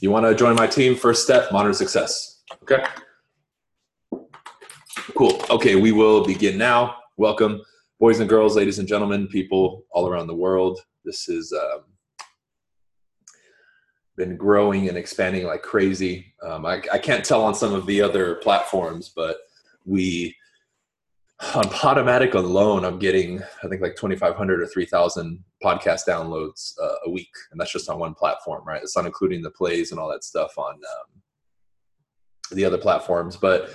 You want to join my team? First step, Modern Success. Okay. Cool. Okay, we will begin now. Welcome, boys and girls, ladies and gentlemen, people all around the world. This has um, been growing and expanding like crazy. Um, I, I can't tell on some of the other platforms, but we on Podomatic alone, I'm getting I think like 2,500 or 3,000 podcast downloads uh, a week, and that's just on one platform, right? It's not including the plays and all that stuff on um, the other platforms. But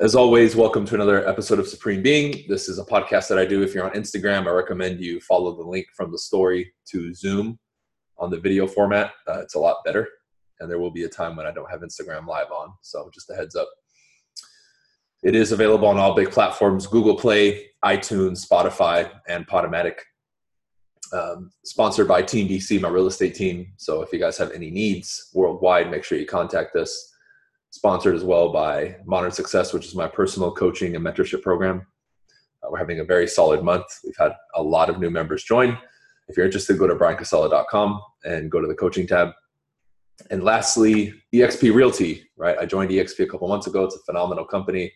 as always, welcome to another episode of Supreme Being. This is a podcast that I do. If you're on Instagram, I recommend you follow the link from the story to Zoom on the video format. Uh, it's a lot better, and there will be a time when I don't have Instagram live on. So just a heads up. It is available on all big platforms Google Play, iTunes, Spotify, and Podomatic. Um, sponsored by Team BC, my real estate team. So if you guys have any needs worldwide, make sure you contact us. Sponsored as well by Modern Success, which is my personal coaching and mentorship program. Uh, we're having a very solid month. We've had a lot of new members join. If you're interested, go to bryancasella.com and go to the coaching tab. And lastly, EXP Realty, right? I joined EXP a couple months ago. It's a phenomenal company.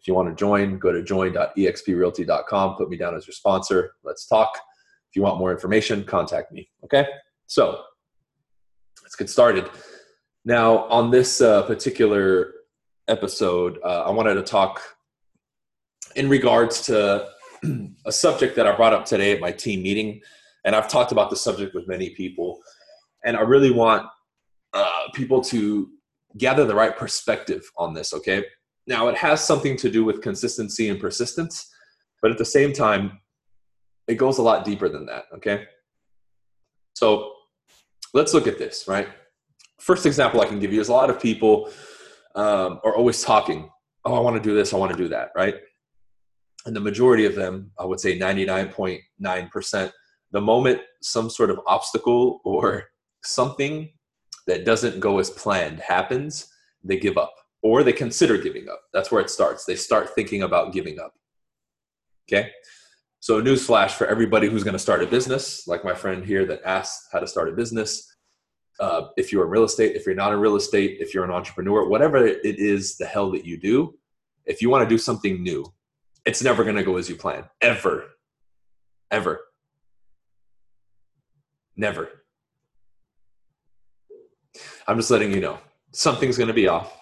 If you want to join, go to join.exprealty.com. Put me down as your sponsor. Let's talk. If you want more information, contact me. Okay? So let's get started. Now, on this uh, particular episode, uh, I wanted to talk in regards to a subject that I brought up today at my team meeting. And I've talked about the subject with many people. And I really want uh, people to gather the right perspective on this, okay? Now, it has something to do with consistency and persistence, but at the same time, it goes a lot deeper than that, okay? So let's look at this, right? First example I can give you is a lot of people um, are always talking, oh, I want to do this, I want to do that, right? And the majority of them, I would say 99.9%, the moment some sort of obstacle or something that doesn't go as planned happens, they give up or they consider giving up. That's where it starts. They start thinking about giving up. Okay? So, a newsflash for everybody who's going to start a business, like my friend here that asked how to start a business. Uh, if you're in real estate, if you're not in real estate, if you're an entrepreneur, whatever it is the hell that you do, if you want to do something new, it's never going to go as you plan. Ever. Ever. Never. I'm just letting you know something's going to be off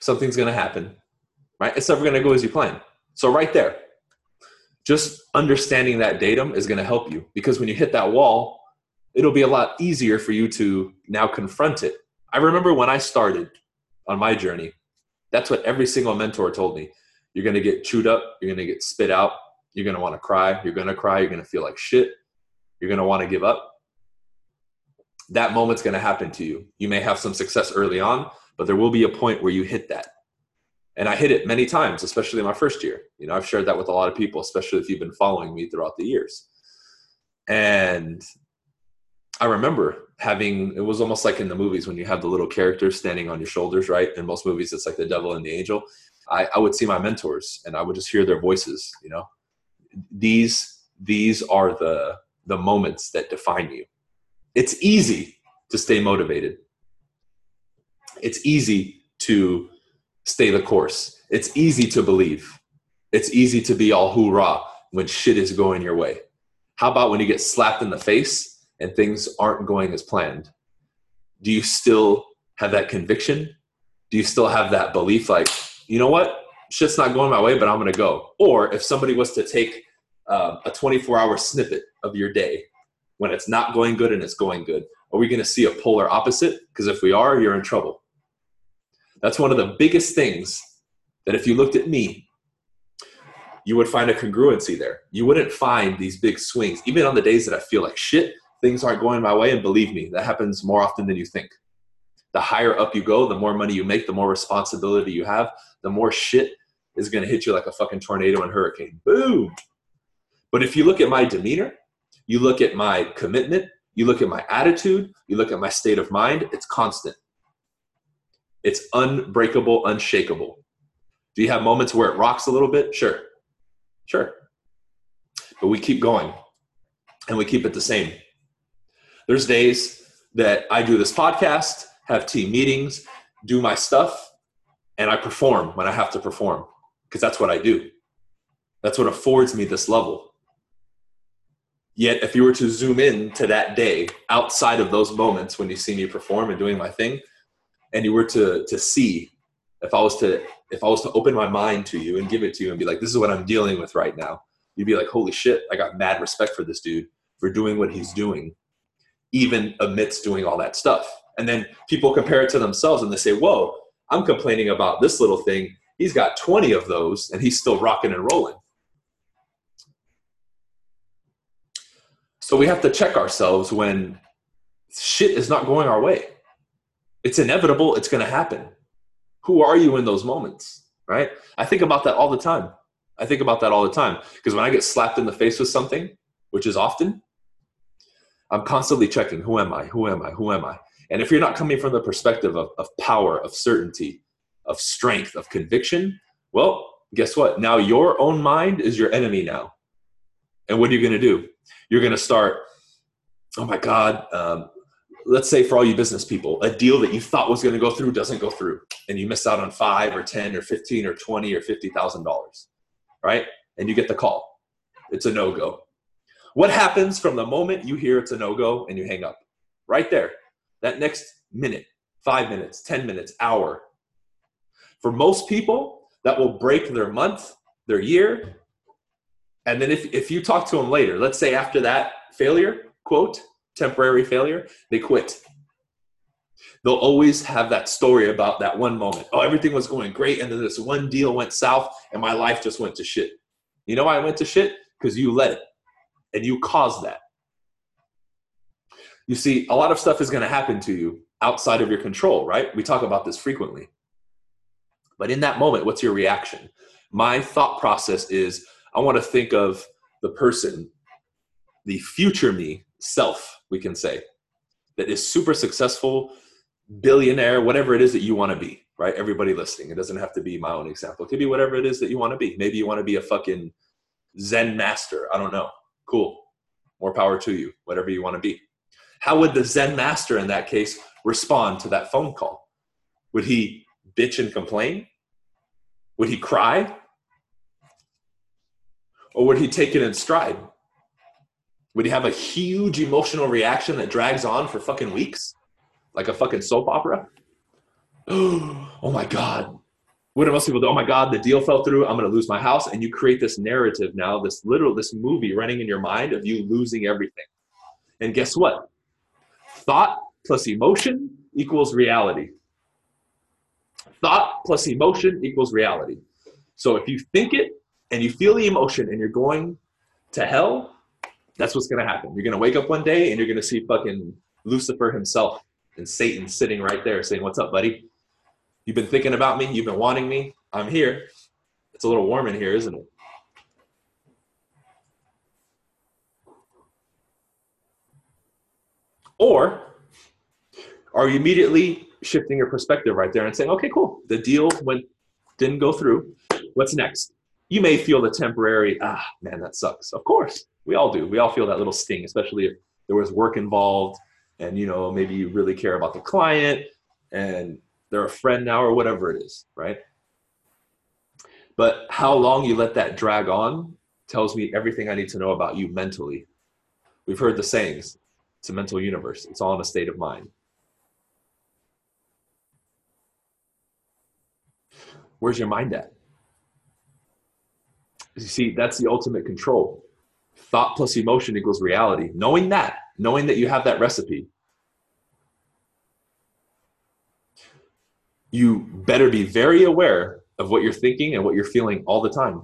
something's going to happen, right? It's never going to go as you plan. So, right there, just understanding that datum is going to help you because when you hit that wall, it'll be a lot easier for you to now confront it. I remember when I started on my journey, that's what every single mentor told me. You're going to get chewed up, you're going to get spit out, you're going to want to cry, you're going to cry, you're going to feel like shit, you're going to want to give up. That moment's going to happen to you. You may have some success early on, but there will be a point where you hit that. And i hit it many times especially in my first year. You know i've shared that with a lot of people especially if you've been following me throughout the years. And i remember having it was almost like in the movies when you have the little characters standing on your shoulders right? In most movies it's like the devil and the angel. I, I would see my mentors and i would just hear their voices you know? These these are the the moments that define you. It's easy to stay motivated it's easy to stay the course. It's easy to believe. It's easy to be all hoorah when shit is going your way. How about when you get slapped in the face and things aren't going as planned? Do you still have that conviction? Do you still have that belief like, you know what? Shit's not going my way, but I'm going to go. Or if somebody was to take uh, a 24 hour snippet of your day when it's not going good and it's going good, are we going to see a polar opposite? Because if we are, you're in trouble. That's one of the biggest things that if you looked at me, you would find a congruency there. You wouldn't find these big swings. Even on the days that I feel like shit, things aren't going my way. And believe me, that happens more often than you think. The higher up you go, the more money you make, the more responsibility you have, the more shit is going to hit you like a fucking tornado and hurricane. Boom. But if you look at my demeanor, you look at my commitment, you look at my attitude, you look at my state of mind, it's constant. It's unbreakable, unshakable. Do you have moments where it rocks a little bit? Sure. Sure. But we keep going and we keep it the same. There's days that I do this podcast, have team meetings, do my stuff, and I perform when I have to perform because that's what I do. That's what affords me this level. Yet, if you were to zoom in to that day outside of those moments when you see me perform and doing my thing, and you were to to see if I was to if I was to open my mind to you and give it to you and be like, this is what I'm dealing with right now, you'd be like, holy shit, I got mad respect for this dude for doing what he's doing, even amidst doing all that stuff. And then people compare it to themselves and they say, whoa, I'm complaining about this little thing. He's got 20 of those and he's still rocking and rolling. So we have to check ourselves when shit is not going our way. It's inevitable, it's going to happen. Who are you in those moments, right? I think about that all the time. I think about that all the time because when I get slapped in the face with something, which is often, I'm constantly checking who am I? Who am I? Who am I? And if you're not coming from the perspective of, of power, of certainty, of strength, of conviction, well, guess what? Now your own mind is your enemy now. And what are you going to do? You're going to start, oh my God, um, let's say for all you business people, a deal that you thought was going to go through doesn't go through, and you miss out on five or 10 or 15 or 20 or $50,000, right? And you get the call. It's a no go. What happens from the moment you hear it's a no go and you hang up? Right there. That next minute, five minutes, 10 minutes, hour. For most people, that will break their month, their year. And then if, if you talk to them later, let's say after that failure, quote, temporary failure, they quit. They'll always have that story about that one moment. Oh, everything was going great, and then this one deal went south, and my life just went to shit. You know why I went to shit? Because you let it and you caused that. You see, a lot of stuff is going to happen to you outside of your control, right? We talk about this frequently. But in that moment, what's your reaction? My thought process is I want to think of the person, the future me, self, we can say, that is super successful, billionaire, whatever it is that you want to be, right? Everybody listening. It doesn't have to be my own example. It could be whatever it is that you want to be. Maybe you want to be a fucking Zen master. I don't know. Cool. More power to you, whatever you want to be. How would the Zen master in that case respond to that phone call? Would he bitch and complain? Would he cry? Or would he take it in stride? Would you have a huge emotional reaction that drags on for fucking weeks? Like a fucking soap opera? oh my God, what do most people do? Oh my God, the deal fell through. I'm going to lose my house. And you create this narrative now, this literal, this movie running in your mind of you losing everything. And guess what? Thought plus emotion equals reality. Thought plus emotion equals reality. So if you think it and you feel the emotion and you're going to hell, that's what's to happen. You're to wake up one day and you're to see fucking Lucifer himself and Satan sitting right there saying, What's up, buddy? You've been thinking about me. You've been wanting me. I'm here. It's a little warm in here, isn't it? Or are you immediately shifting your perspective right there and saying, okay, cool, the deal went didn't go through. What's next? You may feel the temporary, ah, man, that sucks. Of course, we all do. We all feel that little sting, especially if there was work involved and you know maybe you really care about the client and they're a friend now or whatever it is, right? But how long you let that drag on tells me everything I need to know about you mentally. We've heard the sayings it's a mental universe, it's all in a state of mind. Where's your mind at? You see, that's the ultimate control. Thought plus emotion equals reality. Knowing that, knowing that you have that recipe, you better be very aware of what you're thinking and what you're feeling all the time.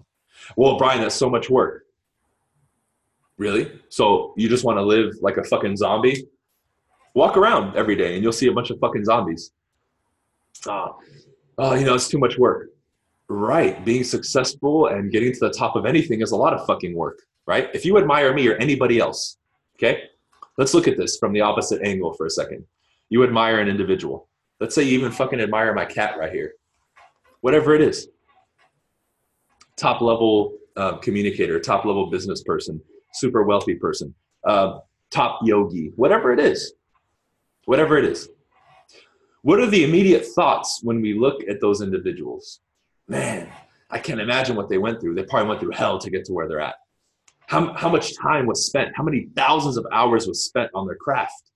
Well, Bryan, that's so much work. Really? So you just want to live like a fucking zombie? Walk around every day and you'll see a bunch of fucking zombies. Oh, oh, you know, it's too much work. Right. Being successful and getting to the top of anything is a lot of fucking work, right? If you admire me or anybody else, okay? Let's look at this from the opposite angle for a second. You admire an individual. Let's say you even fucking admire my cat right here. Whatever it is. Top level uh, communicator, top level business person, super wealthy person, uh, top yogi, whatever it is. whatever it is. What are the immediate thoughts when we look at those individuals? Man, I can't imagine what they went through. They probably went through hell to get to where they're at. How, how much time was spent? How many thousands of hours was spent on their craft?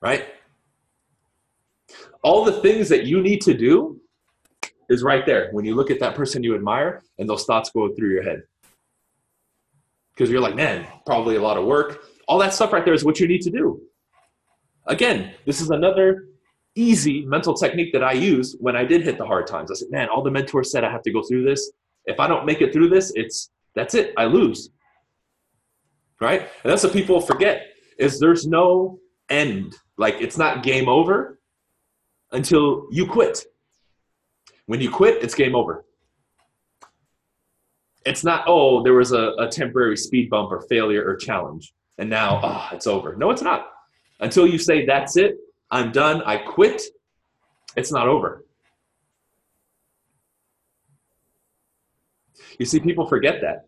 Right? All the things that you need to do is right there when you look at that person you admire and those thoughts go through your head. Because you're like, man, probably a lot of work. All that stuff right there is what you need to do. Again, this is another easy mental technique that I used when I did hit the hard times. I said, man, all the mentors said I have to go through this. If I don't make it through this, it's that's it. I lose. Right? And that's what people forget is there's no end. Like it's not game over until you quit. When you quit, it's game over. It's not, oh, there was a, a temporary speed bump or failure or challenge, and now oh, it's over. No, it's not. Until you say, that's it, I'm done, I quit, it's not over. You see, people forget that.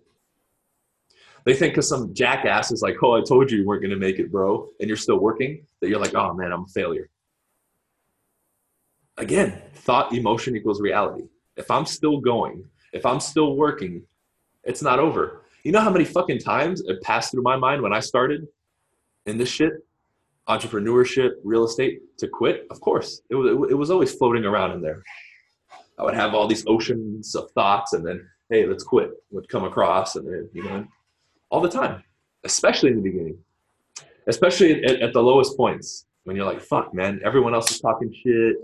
They think because some jackass is like, oh, I told you you weren't going to make it, bro, and you're still working, that you're like, oh man, I'm a failure. Again, thought, emotion equals reality. If I'm still going, if I'm still working, it's not over. You know how many fucking times it passed through my mind when I started in this shit? Entrepreneurship, real estate, to quit? Of course. It was, it was always floating around in there. I would have all these oceans of thoughts and then, hey, let's quit, would come across and then, you know, all the time, especially in the beginning, especially at, at the lowest points when you're like, fuck, man, everyone else is talking shit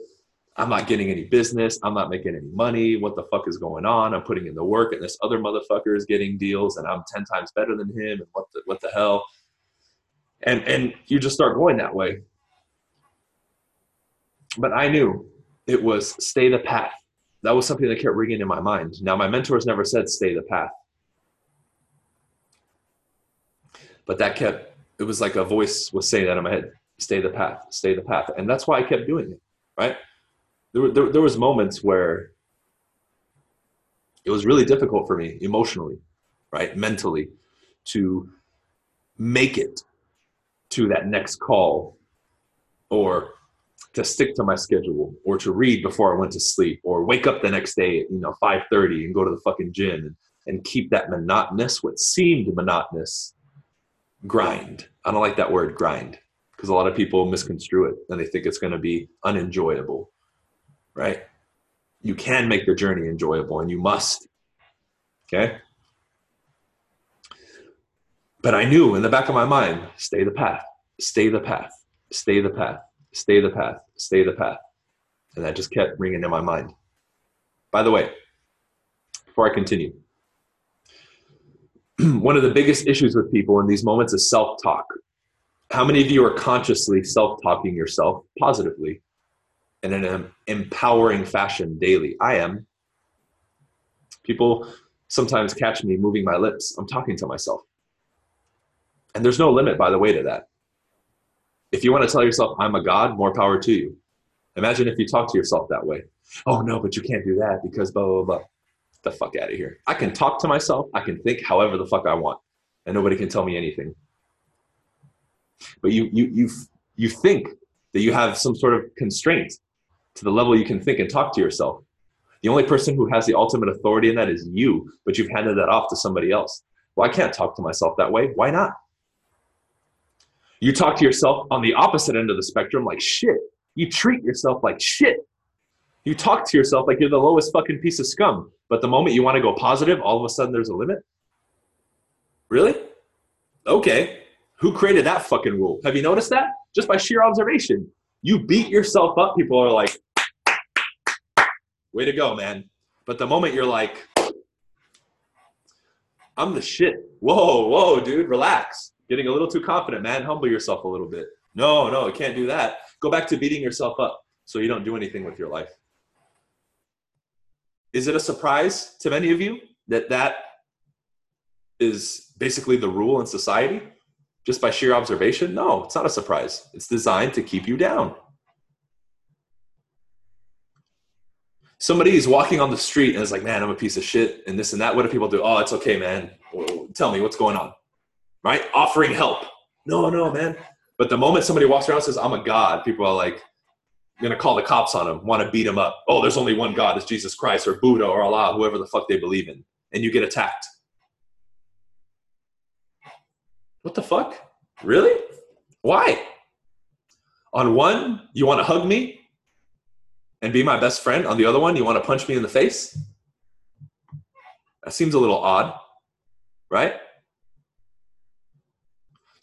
I'm not getting any business. I'm not making any money. What the fuck is going on? I'm putting in the work, and this other motherfucker is getting deals, and I'm ten times better than him. And what the what the hell? And and you just start going that way. But I knew it was stay the path. That was something that kept ringing in my mind. Now my mentors never said stay the path, but that kept. It was like a voice was saying that in my head. Stay the path. Stay the path. And that's why I kept doing it. Right there, there, there was moments where it was really difficult for me emotionally, right, mentally, to make it to that next call or to stick to my schedule or to read before I went to sleep or wake up the next day at you know 5:30 and go to the fucking gym and, and keep that monotonous what seemed monotonous grind. I don't like that word grind because a lot of people misconstrue it and they think it's going to be unenjoyable right? You can make the journey enjoyable and you must. Okay? But I knew in the back of my mind stay the path, stay the path, stay the path, stay the path, stay the path. And that just kept ringing in my mind. By the way, before I continue, one of the biggest issues with people in these moments is self talk. How many of you are consciously self talking yourself positively? And in an empowering fashion daily. I am. People sometimes catch me moving my lips. I'm talking to myself. And there's no limit, by the way, to that. If you want to tell yourself, I'm a God, more power to you. Imagine if you talk to yourself that way. Oh, no, but you can't do that because blah, blah, blah. The fuck out of here. I can talk to myself. I can think however the fuck I want, and nobody can tell me anything. But you, you, you, you think that you have some sort of constraint to the level you can think and talk to yourself. The only person who has the ultimate authority in that is you, but you've handed that off to somebody else. Well, I can't talk to myself that way. Why not? You talk to yourself on the opposite end of the spectrum like shit. You treat yourself like shit. You talk to yourself like you're the lowest fucking piece of scum. But the moment you want to go positive, all of a sudden there's a limit. Really? Okay. Who created that fucking rule? Have you noticed that? Just by sheer observation. You beat yourself up, people are like, way to go, man. But the moment you're like, I'm the shit. Whoa, whoa, dude, relax. Getting a little too confident, man. Humble yourself a little bit. No, no, you can't do that. Go back to beating yourself up so you don't do anything with your life. Is it a surprise to many of you that that is basically the rule in society just by sheer observation? No, it's not a surprise. It's designed to keep you down. somebody is walking on the street and is like, man, I'm a piece of shit and this and that. What do people do? Oh, it's okay, man. Tell me what's going on. Right? Offering help. No, no, man. But the moment somebody walks around and says, I'm a God, people are like, going to call the cops on him, want to beat him up. Oh, there's only one God, it's Jesus Christ or Buddha or Allah, whoever the fuck they believe in. And you get attacked. What the fuck? Really? Why? On one, you want to hug me and be my best friend. On the other one, you want to punch me in the face. That seems a little odd, right?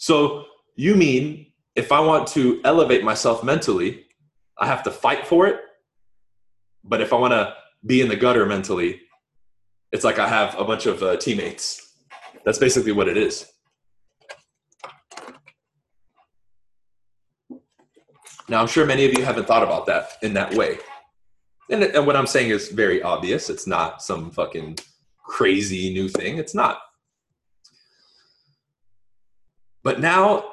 So you mean if I want to elevate myself mentally, I have to fight for it? But if I want to be in the gutter mentally, it's like I have a bunch of uh, teammates. That's basically what it is. Now, I'm sure many of you haven't thought about that in that way. And, and what I'm saying is very obvious. It's not some fucking crazy new thing. It's not. But now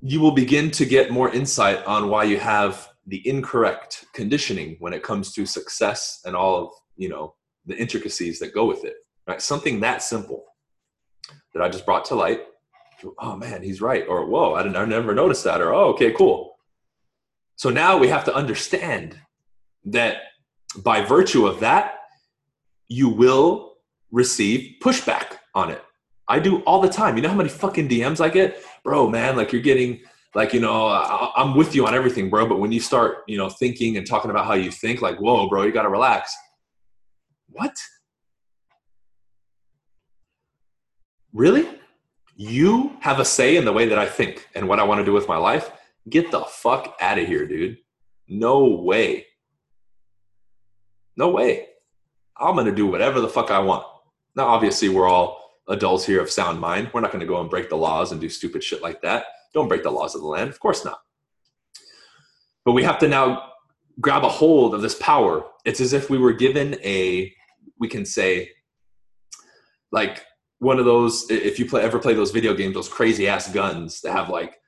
you will begin to get more insight on why you have the incorrect conditioning when it comes to success and all of, you know, the intricacies that go with it. Right? Something that simple that I just brought to light. Oh man, he's right. Or whoa, I didn't I never noticed that. Or oh, okay, cool. So now we have to understand that by virtue of that, you will receive pushback on it. I do all the time. You know how many fucking DMs I get? Bro, man, like you're getting like, you know, I, am with you on everything, bro. But when you start, you know, thinking and talking about how you think, like, whoa, bro, you got to relax. What? Really? You have a say in the way that I think and what I want to do with my life? Get the fuck out of here, dude. No way. No way. I'm to do whatever the fuck I want. Now, obviously, we're all adults here of sound mind. We're not going to go and break the laws and do stupid shit like that. Don't break the laws of the land. Of course not. But we have to now grab a hold of this power. It's as if we were given a, we can say, like one of those, if you play, ever play those video games, those crazy ass guns that have like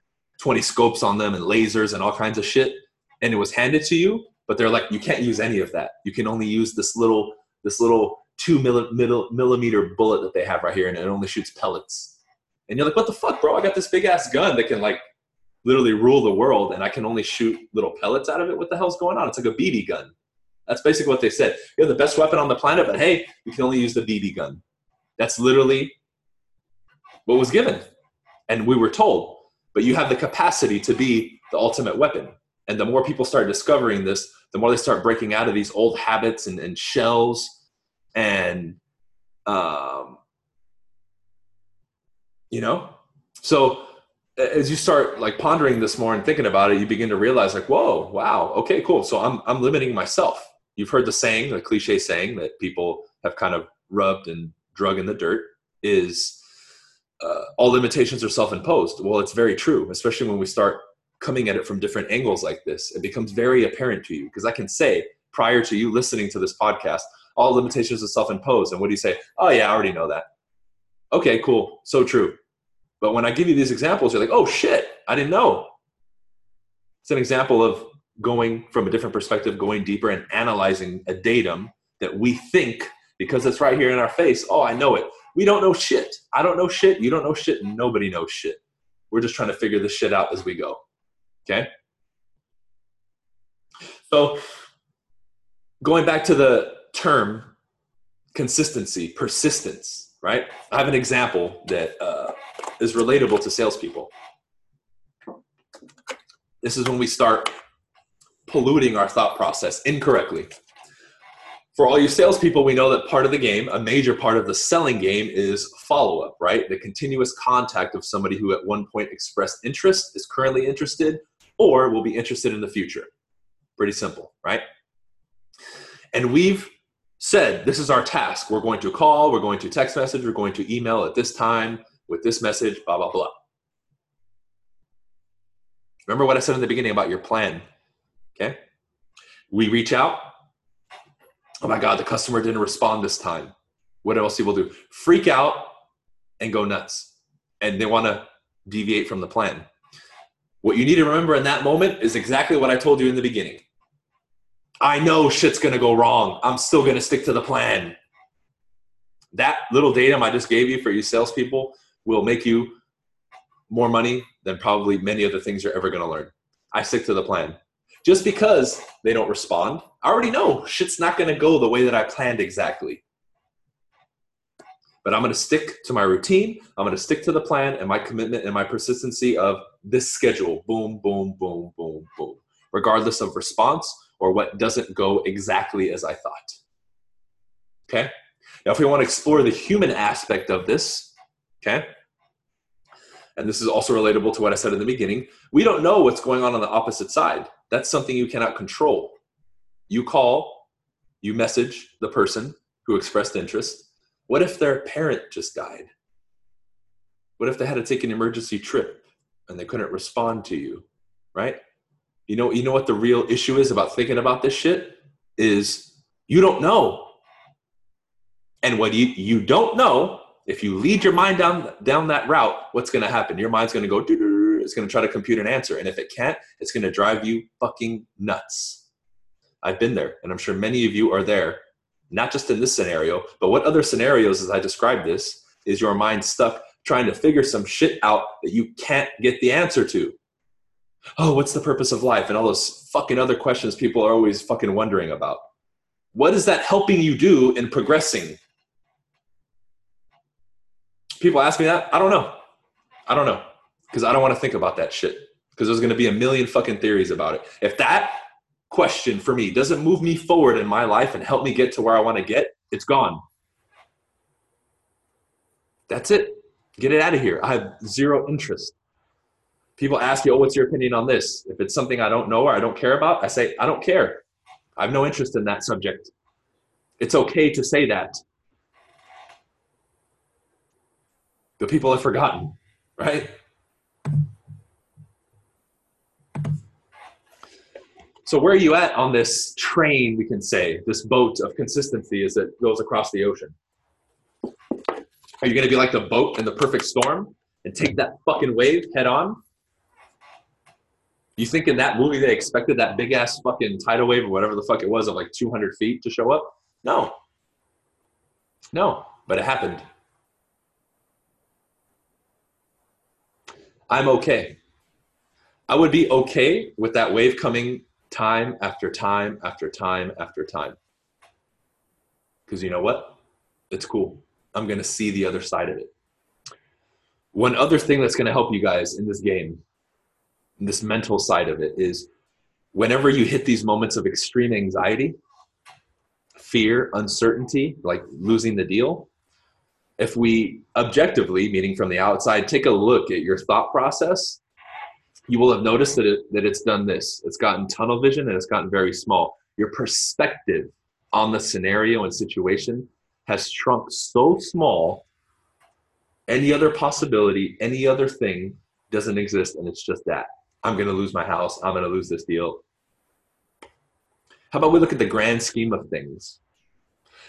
20 scopes on them and lasers and all kinds of shit. And it was handed to you, but they're like, you can't use any of that. You can only use this little, this little two millimeter bullet that they have right here, and it only shoots pellets. And you're like, what the fuck, bro? I got this big ass gun that can like literally rule the world, and I can only shoot little pellets out of it. What the hell's going on? It's like a BB gun. That's basically what they said. You're the best weapon on the planet, but hey, you can only use the BB gun. That's literally what was given. And we were told, but you have the capacity to be the ultimate weapon. And the more people start discovering this, the more they start breaking out of these old habits and, and shells and um, you know so as you start like pondering this more and thinking about it you begin to realize like whoa wow okay cool. So i'm, I'm limiting myself. You've heard the saying the cliche saying that people have kind of rubbed and drug in the dirt is uh, all limitations are self-imposed. Well it's very true especially when we start coming at it from different angles like this. It becomes very apparent to you because i can say prior to you listening to this podcast all limitations are self-imposed. And what do you say? Oh yeah, I already know that. Okay, cool. So true. But when I give you these examples, you're like, oh shit, I didn't know. It's an example of going from a different perspective, going deeper and analyzing a datum that we think because it's right here in our face. Oh, I know it. We don't know shit. I don't know shit. You don't know shit. Nobody knows shit. We're just trying to figure this shit out as we go. Okay? So, going back to the term consistency, persistence, right? I have an example that uh, is relatable to salespeople. This is when we start polluting our thought process incorrectly. For all you salespeople, we know that part of the game, a major part of the selling game, is follow up, right? The continuous contact of somebody who at one point expressed interest, is currently interested, or will be interested in the future. Pretty simple, right? And we've said, this is our task. We're going to call, we're going to text message, we're going to email at this time with this message, blah, blah, blah. Remember what I said in the beginning about your plan. Okay. We reach out. Oh my God, the customer didn't respond this time. What else will do? Freak out and go nuts. And they want to deviate from the plan. What you need to remember in that moment is exactly what I told you in the beginning. I know shit's gonna go wrong. I'm still gonna stick to the plan. That little datum I just gave you for you salespeople will make you more money than probably many other things you're ever going to learn. I stick to the plan. Just because they don't respond, I already know shit's not going to go the way that I planned exactly. But I'm going to stick to my routine. I'm going to stick to the plan and my commitment and my persistency of this schedule. Boom, boom, boom, boom, boom. Regardless of response or what doesn't go exactly as I thought. Okay? Now, if we want to explore the human aspect of this, okay, and this is also relatable to what I said in the beginning, we don't know what's going on on the opposite side. That's something you cannot control. You call, you message the person who expressed interest. What if their parent just died? What if they had to take an emergency trip and they couldn't respond to you, right? You know, you know what the real issue is about thinking about this shit is you don't know. And what you you don't know if you lead your mind down down that route, what's going to happen? Your mind's going to go. It's going to try to compute an answer, and if it can't, it's going to drive you fucking nuts. I've been there, and I'm sure many of you are there. Not just in this scenario, but what other scenarios, as I described this, is your mind stuck trying to figure some shit out that you can't get the answer to? Oh, what's the purpose of life? And all those fucking other questions people are always fucking wondering about. What is that helping you do in progressing people ask me that, I don't know. I don't know because I don't want to think about that shit because there's going to be a million fucking theories about it. If that question for me doesn't move me forward in my life and help me get to where I want to get, it's gone. That's it. Get it out of here. I have zero interest. People ask you, oh, what's your opinion on this? If it's something I don't know or I don't care about, I say, I don't care. I have no interest in that subject. It's okay to say that. the people have forgotten, right? So where are you at on this train, we can say, this boat of consistency as it goes across the ocean? Are you going to be like the boat in the perfect storm and take that fucking wave head on? You think in that movie they expected that big ass fucking tidal wave or whatever the fuck it was of like 200 feet to show up? No. No, but it happened. I'm okay. I would be okay with that wave coming time after time after time after time. Because you know what? It's cool. I'm going to see the other side of it. One other thing that's going to help you guys in this game, this mental side of it, is whenever you hit these moments of extreme anxiety, fear, uncertainty, like losing the deal, if we objectively, meaning from the outside, take a look at your thought process, you will have noticed that, it, that it's done this. It's gotten tunnel vision and it's gotten very small. Your perspective on the scenario and situation has shrunk so small, any other possibility, any other thing doesn't exist, and it's just that. I'm going to lose my house. I'm going to lose this deal. How about we look at the grand scheme of things?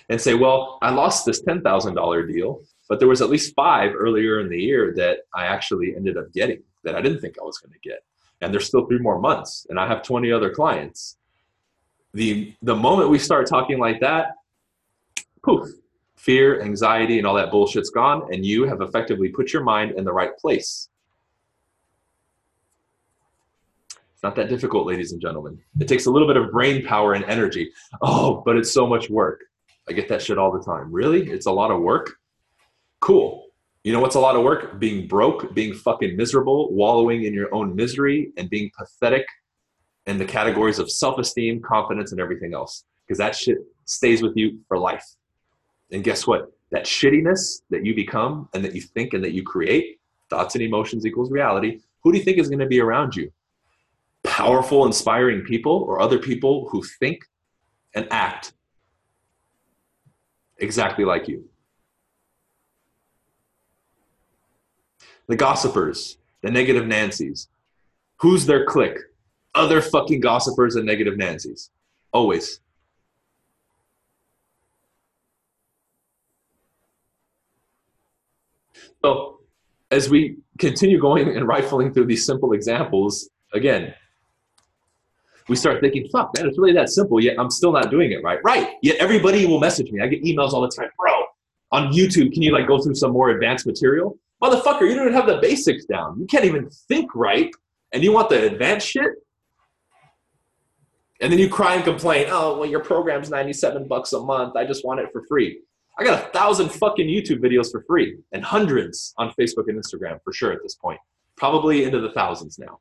and say, well, I lost this $10,000 deal, but there was at least five earlier in the year that I actually ended up getting that I didn't think I was going to get. And there's still three more months, and I have 20 other clients. The, the moment we start talking like that, poof, fear, anxiety, and all that bullshit's gone, and you have effectively put your mind in the right place. It's not that difficult, ladies and gentlemen. It takes a little bit of brain power and energy. Oh, but it's so much work. I get that shit all the time. Really? It's a lot of work? Cool. You know what's a lot of work? Being broke, being fucking miserable, wallowing in your own misery, and being pathetic in the categories of self esteem, confidence, and everything else. Because that shit stays with you for life. And guess what? That shittiness that you become and that you think and that you create, thoughts and emotions equals reality. Who do you think is going to be around you? Powerful, inspiring people or other people who think and act exactly like you. The gossipers, the negative Nancy's. Who's their clique? Other fucking gossipers and negative Nancy's. Always. So, as we continue going and rifling through these simple examples, again, we start thinking, fuck, man, it's really that simple, yet I'm still not doing it right. Right. Yet everybody will message me. I get emails all the time, bro, on YouTube, can you like go through some more advanced material? Motherfucker, you don't even have the basics down. You can't even think right, and you want the advanced shit? And then you cry and complain, oh, well, your program's 97 bucks a month. I just want it for free. I got a thousand fucking YouTube videos for free and hundreds on Facebook and Instagram for sure at this point. Probably into the thousands now.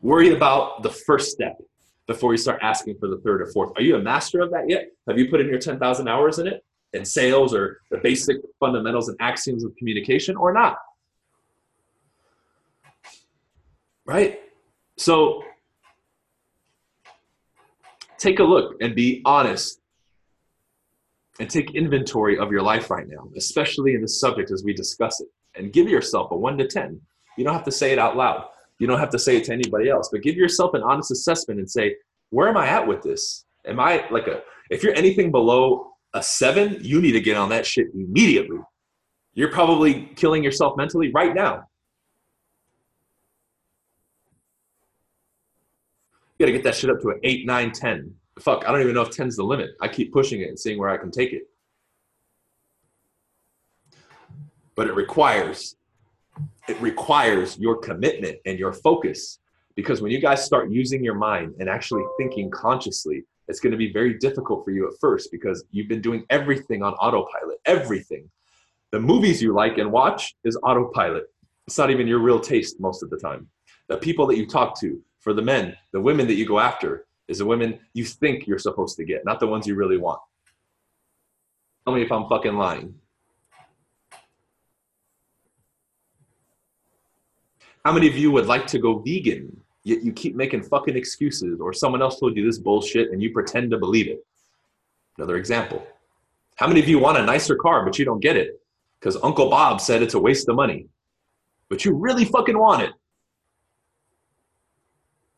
Worry about the first step before you start asking for the third or fourth. Are you a master of that yet? Have you put in your 10,000 hours in it, in sales or the basic fundamentals and axioms of communication or not? Right? So take a look and be honest and take inventory of your life right now, especially in this subject as we discuss it. And give yourself a one to 10. You don't have to say it out loud. You don't have to say it to anybody else, but give yourself an honest assessment and say, where am I at with this? Am I like a, if you're anything below a seven, you need to get on that shit immediately. You're probably killing yourself mentally right now. You gotta get that shit up to an eight, nine, ten. Fuck, I don't even know if 10's the limit. I keep pushing it and seeing where I can take it. But it requires, it requires your commitment and your focus. Because when you guys start using your mind and actually thinking consciously, it's going to be very difficult for you at first because you've been doing everything on autopilot, everything. The movies you like and watch is autopilot. It's not even your real taste most of the time. The people that you talk to, for the men, the women that you go after is the women you think you're supposed to get, not the ones you really want. Tell me if I'm fucking lying. How many of you would like to go vegan, yet you keep making fucking excuses, or someone else told you this bullshit and you pretend to believe it? Another example. How many of you want a nicer car, but you don't get it? Because Uncle Bob said it's a waste of money. But you really fucking want it.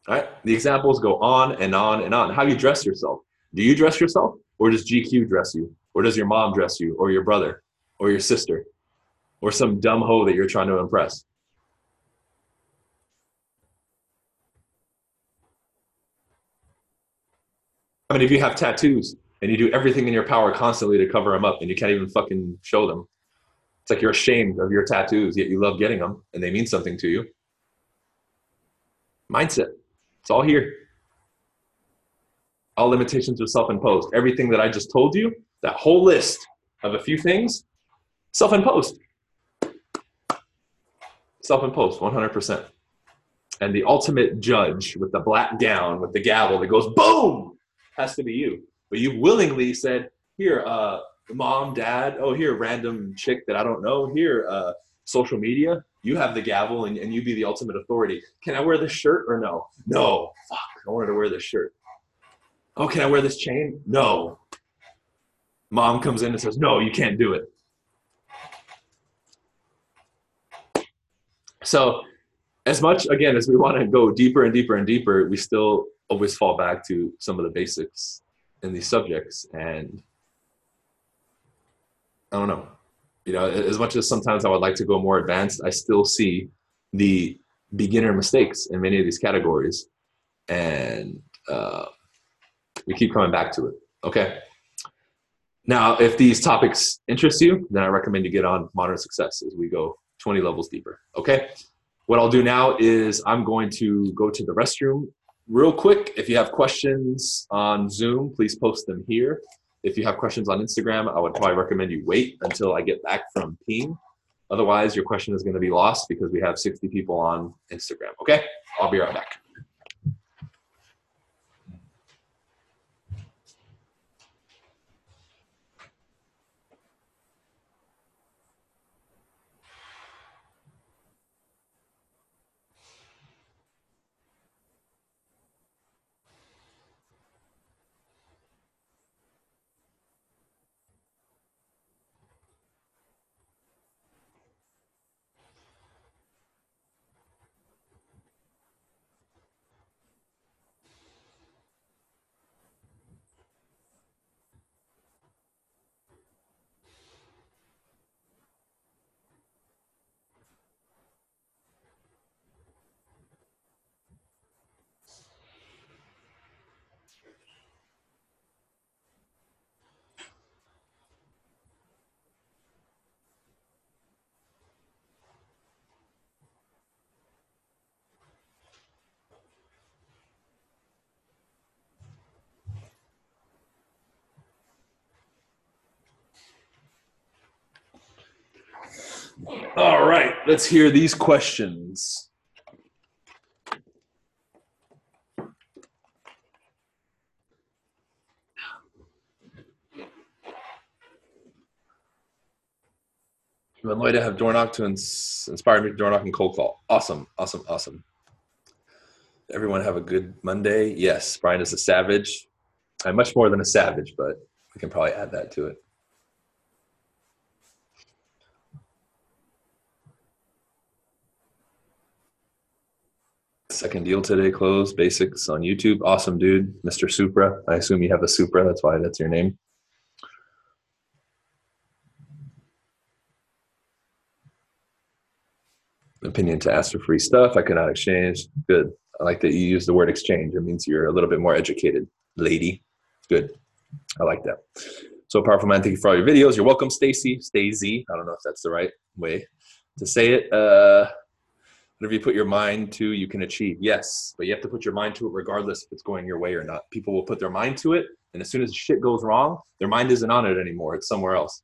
All right, The examples go on and on and on. How you dress yourself. Do you dress yourself? Or does GQ dress you? Or does your mom dress you? Or your brother? Or your sister? Or some dumb hoe that you're trying to impress? How mean, if you have tattoos and you do everything in your power constantly to cover them up and you can't even fucking show them? It's like you're ashamed of your tattoos, yet you love getting them and they mean something to you. Mindset. It's all here. All limitations are self-imposed. Everything that I just told you, that whole list of a few things, self-imposed. Self-imposed, 100%. And the ultimate judge with the black gown, with the gavel that goes boom, has to be you. But you willingly said, here, uh, mom, dad, oh, here, random chick that I don't know, here, uh, social media, you have the gavel and, and you be the ultimate authority. Can I wear this shirt or no? No. Fuck, I wanted to wear this shirt. Oh, can I wear this chain? No. Mom comes in and says, no, you can't do it. So, as much again as we want to go deeper and deeper and deeper, we still always fall back to some of the basics in these subjects. And I don't know you know, as much as sometimes I would like to go more advanced, I still see the beginner mistakes in many of these categories, and uh, we keep coming back to it. Okay. Now, if these topics interest you, then I recommend you get on Modern Success as we go 20 levels deeper. Okay. What I'll do now is I'm going to go to the restroom real quick. If you have questions on Zoom, please post them here. If you have questions on Instagram, I would probably recommend you wait until I get back from peeing. Otherwise, your question is going to be lost because we have 60 people on Instagram. Okay, I'll be right back. All right, let's hear these questions. I'm annoyed to have door knock to ins- inspire me to door knock and cold call. Awesome, awesome, awesome. Everyone have a good Monday. Yes, Bryan is a savage. I'm much more than a savage, but we can probably add that to it. Second deal today closed. Basics on YouTube. Awesome, dude. Mr. Supra. I assume you have a Supra. That's why that's your name. Opinion to ask for free stuff. I cannot exchange. Good. I like that you use the word exchange. It means you're a little bit more educated, lady. Good. I like that. So powerful man. Thank you for all your videos. You're welcome, Stacy. Stacy. I don't know if that's the right way to say it. Uh, whatever you put your mind to, you can achieve. Yes, but you have to put your mind to it regardless if it's going your way or not. People will put their mind to it, and as soon as shit goes wrong, their mind isn't on it anymore. It's somewhere else.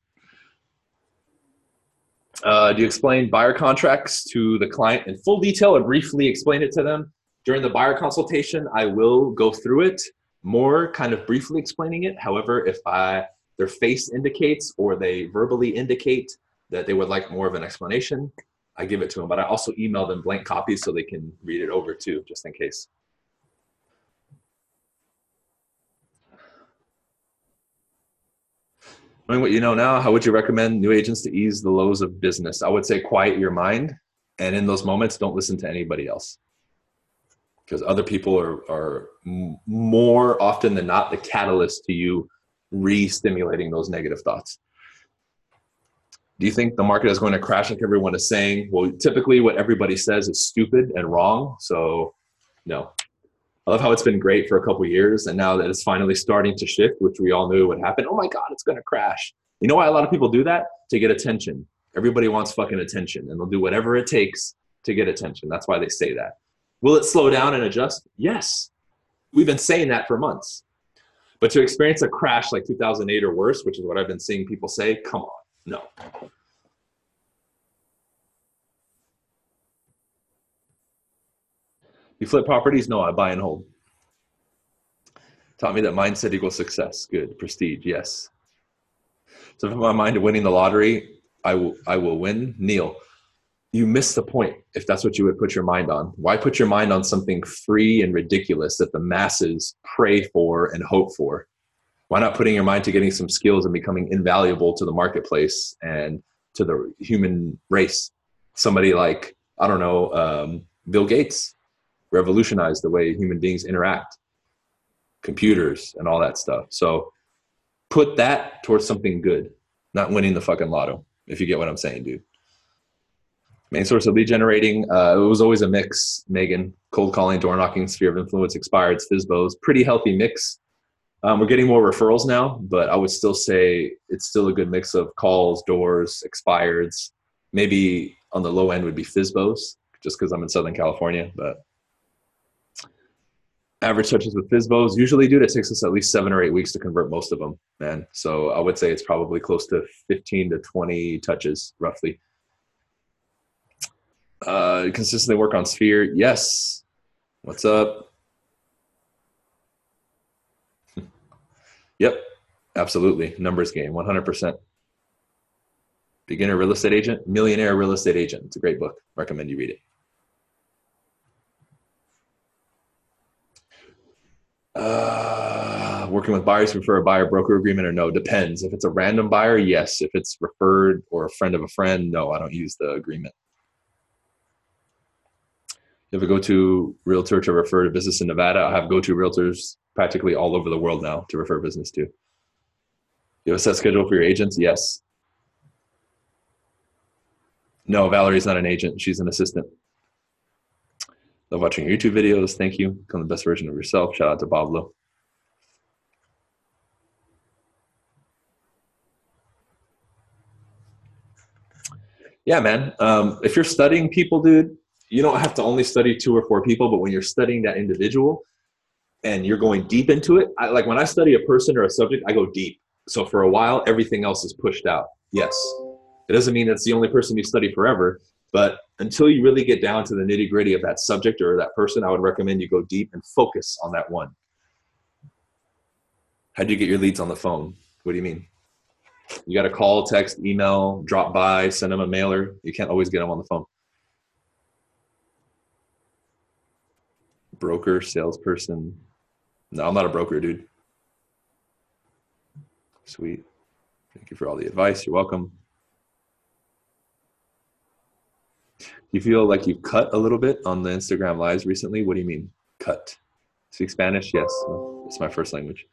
Uh, do you explain buyer contracts to the client in full detail or briefly explain it to them? During the buyer consultation, I will go through it more, kind of briefly explaining it. However, if I their face indicates or they verbally indicate that they would like more of an explanation, I give it to them. But I also email them blank copies so they can read it over too, just in case. Knowing what you know now, how would you recommend new agents to ease the lows of business? I would say quiet your mind, and in those moments, don't listen to anybody else, because other people are are more often than not the catalyst to you re-stimulating those negative thoughts. Do you think the market is going to crash like everyone is saying? Well, typically what everybody says is stupid and wrong. So, no. I love how it's been great for a couple years, and now that it's finally starting to shift, which we all knew would happen. Oh my God, it's going to crash. You know why a lot of people do that? To get attention. Everybody wants fucking attention, and they'll do whatever it takes to get attention. That's why they say that. Will it slow down and adjust? Yes. We've been saying that for months. But to experience a crash like 2008 or worse, which is what I've been seeing people say, come on, no. You flip properties? No, I buy and hold. Taught me that mindset equals success. Good. Prestige, yes. So if my mind to winning the lottery, I will I will win. Neil, you miss the point if that's what you would put your mind on. Why put your mind on something free and ridiculous that the masses pray for and hope for? Why not putting your mind to getting some skills and becoming invaluable to the marketplace and to the human race? Somebody like, I don't know, um, Bill Gates revolutionized the way human beings interact, computers and all that stuff. So put that towards something good, not winning the fucking lotto, if you get what I'm saying, dude. Main source of lead generating, uh, it was always a mix, Megan. Cold calling, door knocking, sphere of influence, expired, FSBOs Pretty healthy mix. Um, we're getting more referrals now, but I would still say it's still a good mix of calls, doors, expireds. Maybe on the low end would be FSBOs, just because I'm in Southern California, but average touches with FSBOs. Usually, dude, it takes us at least seven or eight weeks to convert most of them, man. So I would say it's probably close to 15 to 20 touches, roughly. Uh, consistently work on Sphere. Yes. What's up? Yep. Absolutely. Numbers game. 100%. Beginner real estate agent, millionaire real estate agent. It's a great book. Recommend you read it. Uh, working with buyers prefer a buyer broker agreement or no? Depends. If it's a random buyer, yes. If it's referred or a friend of a friend, no, I don't use the agreement. You have a go-to realtor to refer to business in Nevada. I have go-to realtors practically all over the world now to refer business to. You have a set schedule for your agents? Yes. No, Valerie's not an agent. She's an assistant. Love watching your YouTube videos. Thank you. Become the best version of yourself. Shout out to Pablo. Yeah, man. Um, if you're studying people, dude, you don't have to only study two or four people, but when you're studying that individual and you're going deep into it, I, like when I study a person or a subject, I go deep. So for a while, everything else is pushed out. Yes. It doesn't mean it's the only person you study forever, but until you really get down to the nitty gritty of that subject or that person, I would recommend you go deep and focus on that one. How do you get your leads on the phone? What do you mean? You got to call, text, email, drop by, send them a mailer. You can't always get them on the phone. Broker, salesperson. No, I'm not a broker, dude. Sweet. Thank you for all the advice. You're welcome. You feel like you've cut a little bit on the Instagram lives recently? What do you mean, cut? Speak Spanish? Yes, it's my first language.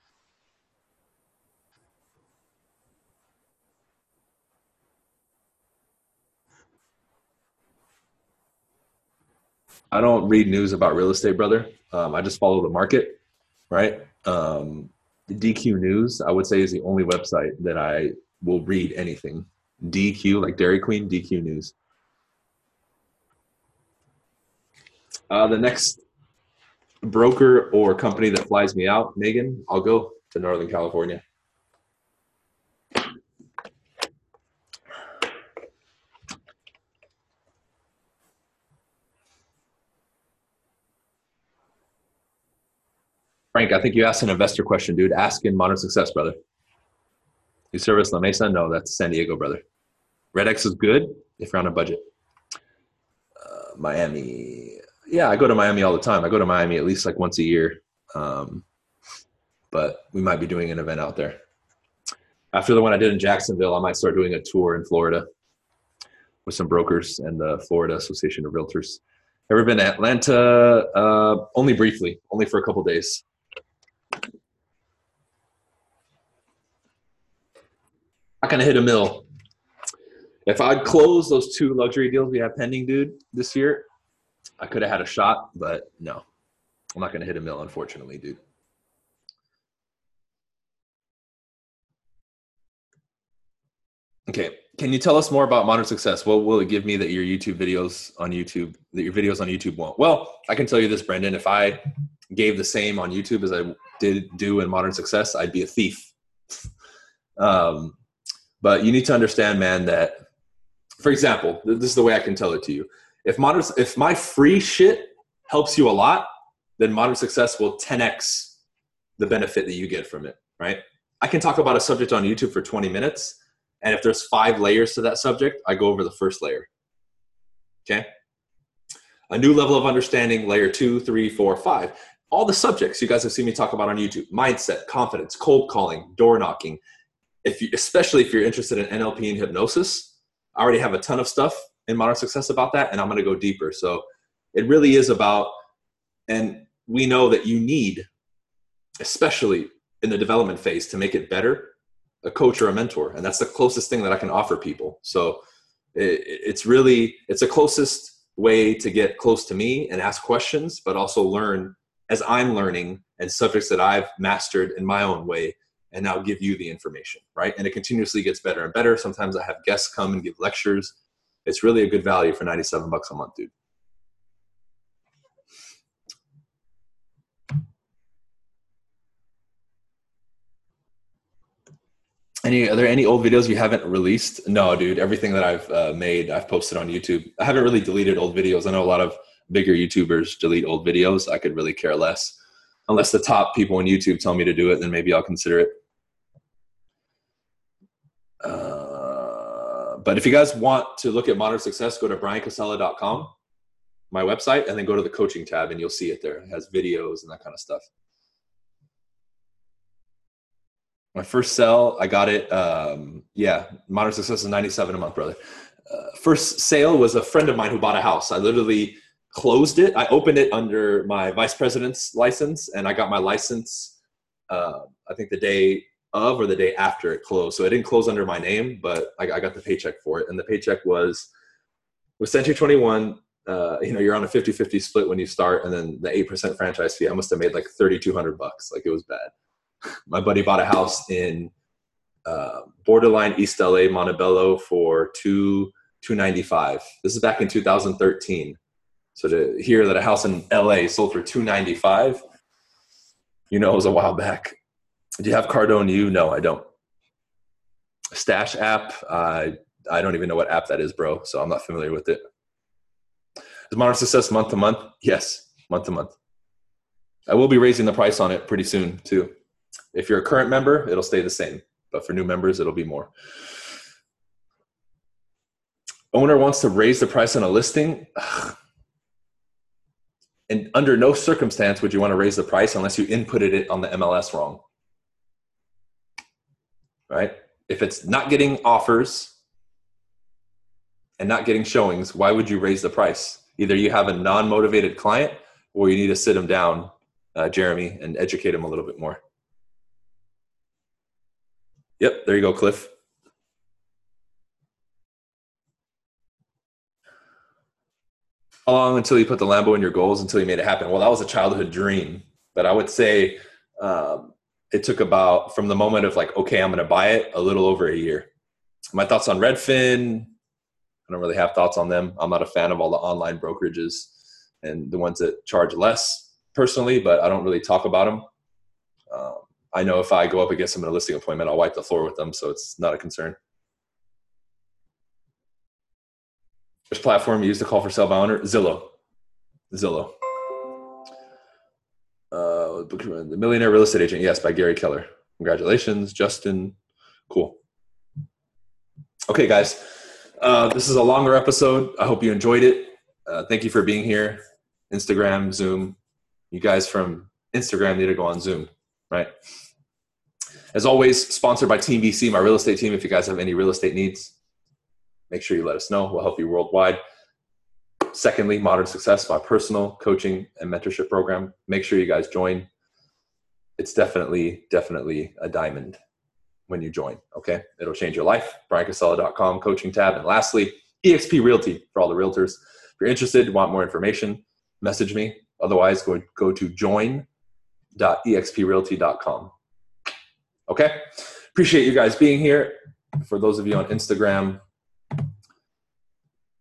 I don't read news about real estate, brother. Um, I just follow the market, right? Um, DQ News, I would say, is the only website that I will read anything. DQ, like Dairy Queen, DQ News. Uh, the next broker or company that flies me out, Megan, I'll go to Northern California. Frank, I think you asked an investor question, dude. Ask in Modern Success, brother. You service La Mesa? No, that's San Diego, brother. REDX is good if you're on a budget. Uh, Miami. Yeah, I go to Miami all the time. I go to Miami at least like once a year. Um, but we might be doing an event out there. After the one I did in Jacksonville, I might start doing a tour in Florida with some brokers and the Florida Association of Realtors. Ever been to Atlanta? Uh, only briefly, only for a couple days. Not gonna hit a mill. If I'd closed those two luxury deals we have pending, dude, this year, I could have had a shot, but no, I'm not gonna hit a mill, unfortunately, dude. Okay, can you tell us more about modern success? What will it give me that your YouTube videos on YouTube, that your videos on YouTube won't? Well, I can tell you this, Brendan. If I gave the same on YouTube as I did do in modern success, I'd be a thief. Um, but you need to understand, man, that for example, this is the way I can tell it to you. If modern, if my free shit helps you a lot, then modern success will 10x the benefit that you get from it, right? I can talk about a subject on YouTube for 20 minutes, and if there's five layers to that subject, I go over the first layer. Okay? A new level of understanding, layer two, three, four, five. All the subjects you guys have seen me talk about on YouTube mindset, confidence, cold calling, door knocking, if you, especially if you're interested in NLP and hypnosis, I already have a ton of stuff in Modern Success about that, and I'm going to go deeper. So it really is about, and we know that you need, especially in the development phase, to make it better, a coach or a mentor, and that's the closest thing that I can offer people. So it, it's really it's the closest way to get close to me and ask questions, but also learn as I'm learning and subjects that I've mastered in my own way and now give you the information, right? And it continuously gets better and better. Sometimes I have guests come and give lectures. It's really a good value for 97 bucks a month, dude. Any are there any old videos you haven't released? No, dude. Everything that I've uh, made, I've posted on YouTube. I haven't really deleted old videos. I know a lot of bigger YouTubers delete old videos. I could really care less, unless the top people on YouTube tell me to do it. Then maybe I'll consider it. Uh, but if you guys want to look at modern success, go to bryancasella.com, my website, and then go to the coaching tab and you'll see it there. It has videos and that kind of stuff. My first sell, I got it. Um, yeah, modern success is 97 a month, brother. Uh, first sale was a friend of mine who bought a house. I literally closed it. I opened it under my vice president's license, and I got my license. Uh, I think the day of or the day after it closed. So it didn't close under my name, but I, I got the paycheck for it. And the paycheck was with Century 21, uh, you know, you're on a 50 50 split when you start, and then the 8% franchise fee. I must have made like 3,200 bucks. Like it was bad. My buddy bought a house in uh, borderline East LA, Montebello for two 295. This is back in 2013. So to hear that a house in LA sold for 295, you know, it was a while back. Do you have Cardone U? No, I don't. Stash app, I I don't even know what app that is, bro. So I'm not familiar with it. Is Modern Success month to month? Yes, month to month. I will be raising the price on it pretty soon too. If you're a current member, it'll stay the same, but for new members, it'll be more. Owner wants to raise the price on a listing. And under no circumstance would you want to raise the price unless you inputted it on the MLS wrong. Right? If it's not getting offers and not getting showings, why would you raise the price? Either you have a non motivated client or you need to sit them down, uh, Jeremy, and educate them a little bit more. Yep, there you go, Cliff. How long until you put the Lambo in your goals until you made it happen? Well, that was a childhood dream, but I would say um, it took about from the moment of like, okay, I'm going to buy it, a little over a year. My thoughts on Redfin, I don't really have thoughts on them. I'm not a fan of all the online brokerages and the ones that charge less personally, but I don't really talk about them. Um, I know if I go up against them in a listing appointment, I'll wipe the floor with them, so it's not a concern. Which platform you use to call for sale by owner? Zillow. Zillow. The Millionaire Real Estate Agent, yes, by Gary Keller. Congratulations, Justin. Cool. Okay, guys, uh, this is a longer episode. I hope you enjoyed it. Uh, thank you for being here. Instagram, Zoom. You guys from Instagram need to go on Zoom, right? As always, sponsored by Team BC, my real estate team. If you guys have any real estate needs, make sure you let us know. We'll help you worldwide. Secondly, Modern Success, my personal coaching and mentorship program. Make sure you guys join. It's definitely, definitely a diamond when you join. Okay. It'll change your life. BryanCasella.com, coaching tab. And lastly, EXP Realty for all the realtors. If you're interested, want more information, message me. Otherwise, go, go to join.exprealty.com. Okay. Appreciate you guys being here. For those of you on Instagram,